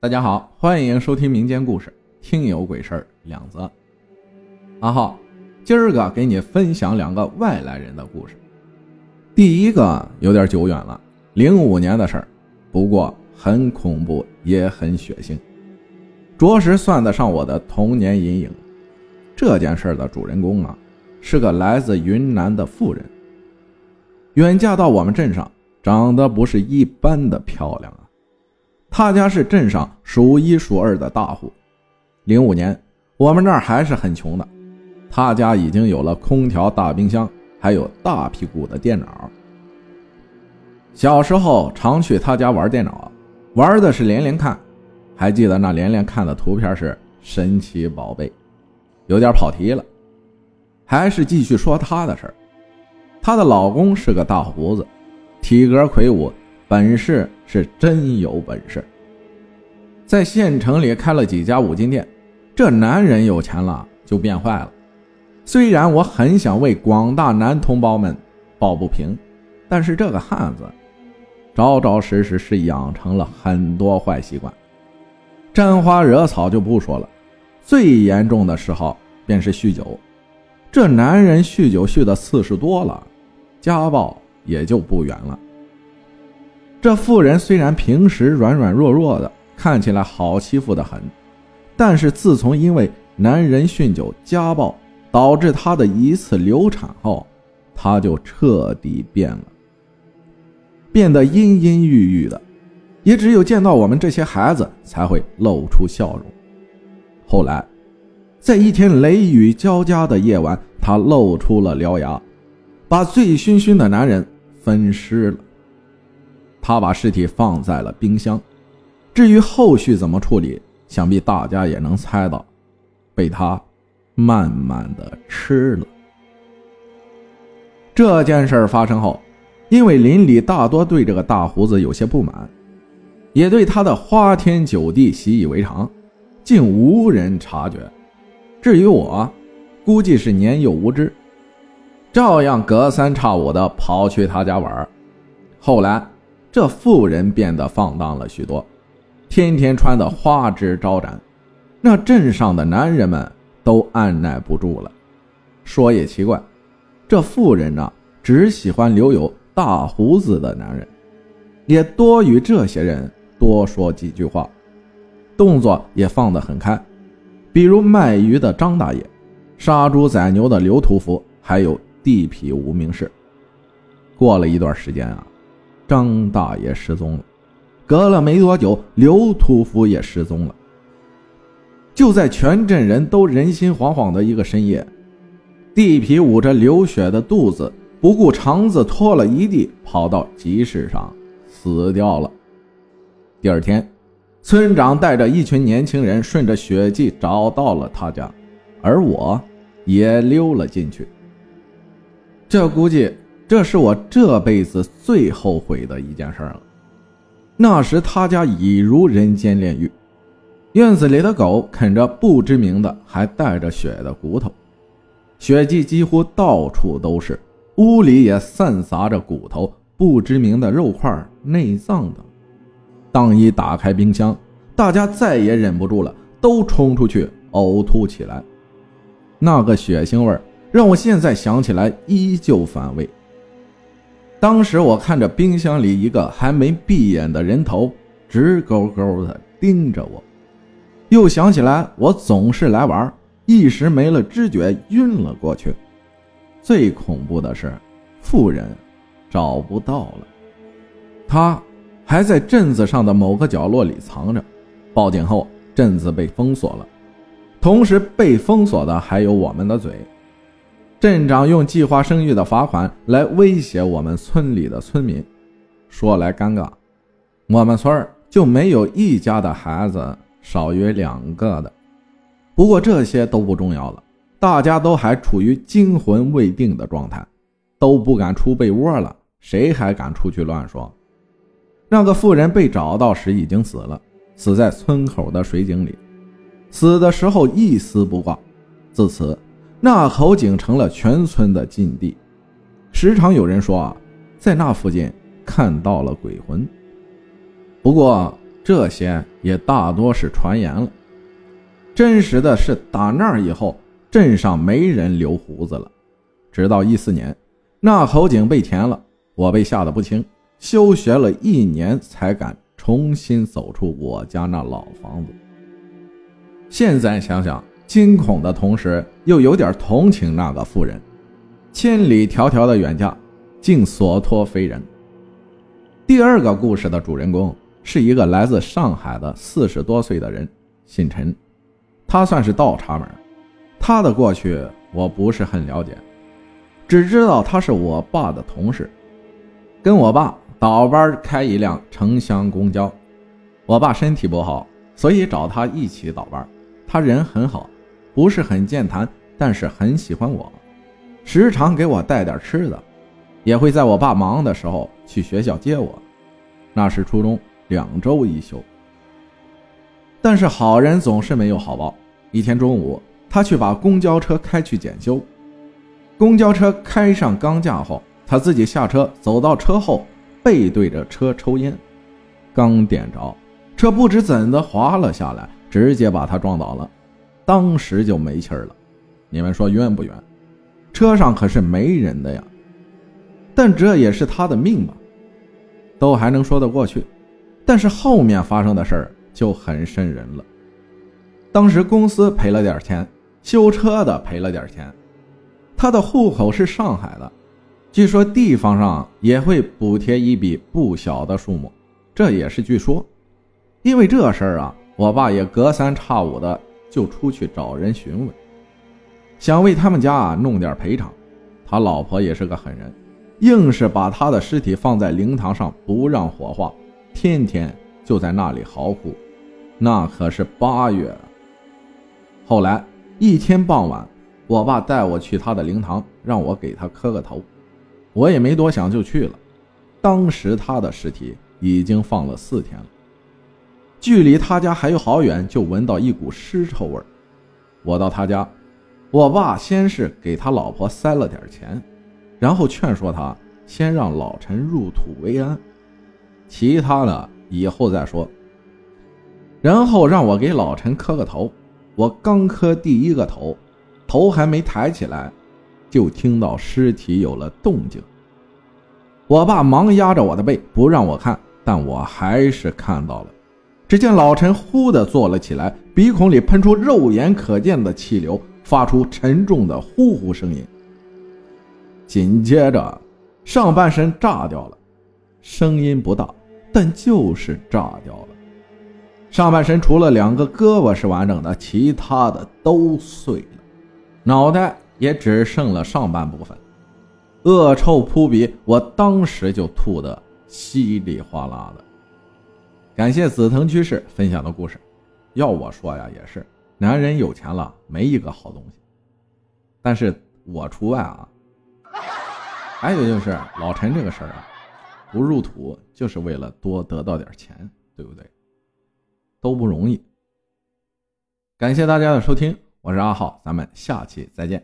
大家好，欢迎收听民间故事《听有鬼事儿》两则。阿浩，今儿个给你分享两个外来人的故事。第一个有点久远了，零五年的事儿，不过很恐怖也很血腥，着实算得上我的童年阴影。这件事的主人公啊，是个来自云南的妇人，远嫁到我们镇上，长得不是一般的漂亮啊。他家是镇上数一数二的大户。零五年，我们那儿还是很穷的。他家已经有了空调、大冰箱，还有大屁股的电脑。小时候常去他家玩电脑，玩的是连连看。还记得那连连看的图片是神奇宝贝。有点跑题了，还是继续说她的事儿。她的老公是个大胡子，体格魁梧。本事是真有本事，在县城里开了几家五金店。这男人有钱了就变坏了。虽然我很想为广大男同胞们抱不平，但是这个汉子，着着实实是养成了很多坏习惯。沾花惹草就不说了，最严重的时候便是酗酒。这男人酗酒酗的次数多了，家暴也就不远了。这妇人虽然平时软软弱弱的，看起来好欺负的很，但是自从因为男人酗酒家暴导致她的一次流产后，她就彻底变了，变得阴阴郁郁的，也只有见到我们这些孩子才会露出笑容。后来，在一天雷雨交加的夜晚，她露出了獠牙，把醉醺醺的男人分尸了。他把尸体放在了冰箱，至于后续怎么处理，想必大家也能猜到，被他慢慢的吃了。这件事发生后，因为邻里大多对这个大胡子有些不满，也对他的花天酒地习以为常，竟无人察觉。至于我，估计是年幼无知，照样隔三差五的跑去他家玩。后来。这妇人变得放荡了许多，天天穿得花枝招展，那镇上的男人们都按耐不住了。说也奇怪，这妇人呢，只喜欢留有大胡子的男人，也多与这些人多说几句话，动作也放得很开。比如卖鱼的张大爷，杀猪宰牛的刘屠夫，还有地痞无名氏。过了一段时间啊。张大爷失踪了，隔了没多久，刘屠夫也失踪了。就在全镇人都人心惶惶的一个深夜，地痞捂着流血的肚子，不顾肠子拖了一地，跑到集市上死掉了。第二天，村长带着一群年轻人顺着血迹找到了他家，而我也溜了进去。这估计。这是我这辈子最后悔的一件事了。那时他家已如人间炼狱，院子里的狗啃着不知名的还带着血的骨头，血迹几乎到处都是，屋里也散撒着骨头、不知名的肉块、内脏等。当一打开冰箱，大家再也忍不住了，都冲出去呕吐起来。那个血腥味让我现在想起来依旧反胃。当时我看着冰箱里一个还没闭眼的人头，直勾勾的盯着我，又想起来我总是来玩，一时没了知觉，晕了过去。最恐怖的是，妇人找不到了，她还在镇子上的某个角落里藏着。报警后，镇子被封锁了，同时被封锁的还有我们的嘴。镇长用计划生育的罚款来威胁我们村里的村民，说来尴尬，我们村就没有一家的孩子少于两个的。不过这些都不重要了，大家都还处于惊魂未定的状态，都不敢出被窝了，谁还敢出去乱说？那个妇人被找到时已经死了，死在村口的水井里，死的时候一丝不挂。自此。那口井成了全村的禁地，时常有人说啊，在那附近看到了鬼魂。不过这些也大多是传言了。真实的是，打那以后，镇上没人留胡子了。直到一四年，那口井被填了，我被吓得不轻，休学了一年才敢重新走出我家那老房子。现在想想，惊恐的同时又有点同情那个妇人，千里迢迢的远嫁，竟所托非人。第二个故事的主人公是一个来自上海的四十多岁的人，姓陈，他算是倒插门。他的过去我不是很了解，只知道他是我爸的同事，跟我爸倒班开一辆城乡公交。我爸身体不好，所以找他一起倒班。他人很好，不是很健谈，但是很喜欢我，时常给我带点吃的，也会在我爸忙的时候去学校接我。那是初中，两周一休。但是好人总是没有好报。一天中午，他去把公交车开去检修。公交车开上钢架后，他自己下车，走到车后，背对着车抽烟。刚点着，车不知怎的滑了下来。直接把他撞倒了，当时就没气儿了。你们说冤不冤？车上可是没人的呀，但这也是他的命嘛，都还能说得过去。但是后面发生的事儿就很瘆人了。当时公司赔了点钱，修车的赔了点钱，他的户口是上海的，据说地方上也会补贴一笔不小的数目，这也是据说。因为这事儿啊。我爸也隔三差五的就出去找人询问，想为他们家弄点赔偿。他老婆也是个狠人，硬是把他的尸体放在灵堂上不让火化，天天就在那里嚎哭。那可是八月。后来一天傍晚，我爸带我去他的灵堂，让我给他磕个头。我也没多想就去了。当时他的尸体已经放了四天了。距离他家还有好远，就闻到一股尸臭味我到他家，我爸先是给他老婆塞了点钱，然后劝说他先让老陈入土为安，其他的以后再说。然后让我给老陈磕个头。我刚磕第一个头，头还没抬起来，就听到尸体有了动静。我爸忙压着我的背，不让我看，但我还是看到了。只见老陈忽地坐了起来，鼻孔里喷出肉眼可见的气流，发出沉重的呼呼声音。紧接着，上半身炸掉了，声音不大，但就是炸掉了。上半身除了两个胳膊是完整的，其他的都碎了，脑袋也只剩了上半部分，恶臭扑鼻，我当时就吐得稀里哗啦的。感谢紫藤居士分享的故事。要我说呀，也是男人有钱了没一个好东西，但是我除外啊。还有就是老陈这个事儿啊，不入土就是为了多得到点钱，对不对？都不容易。感谢大家的收听，我是阿浩，咱们下期再见。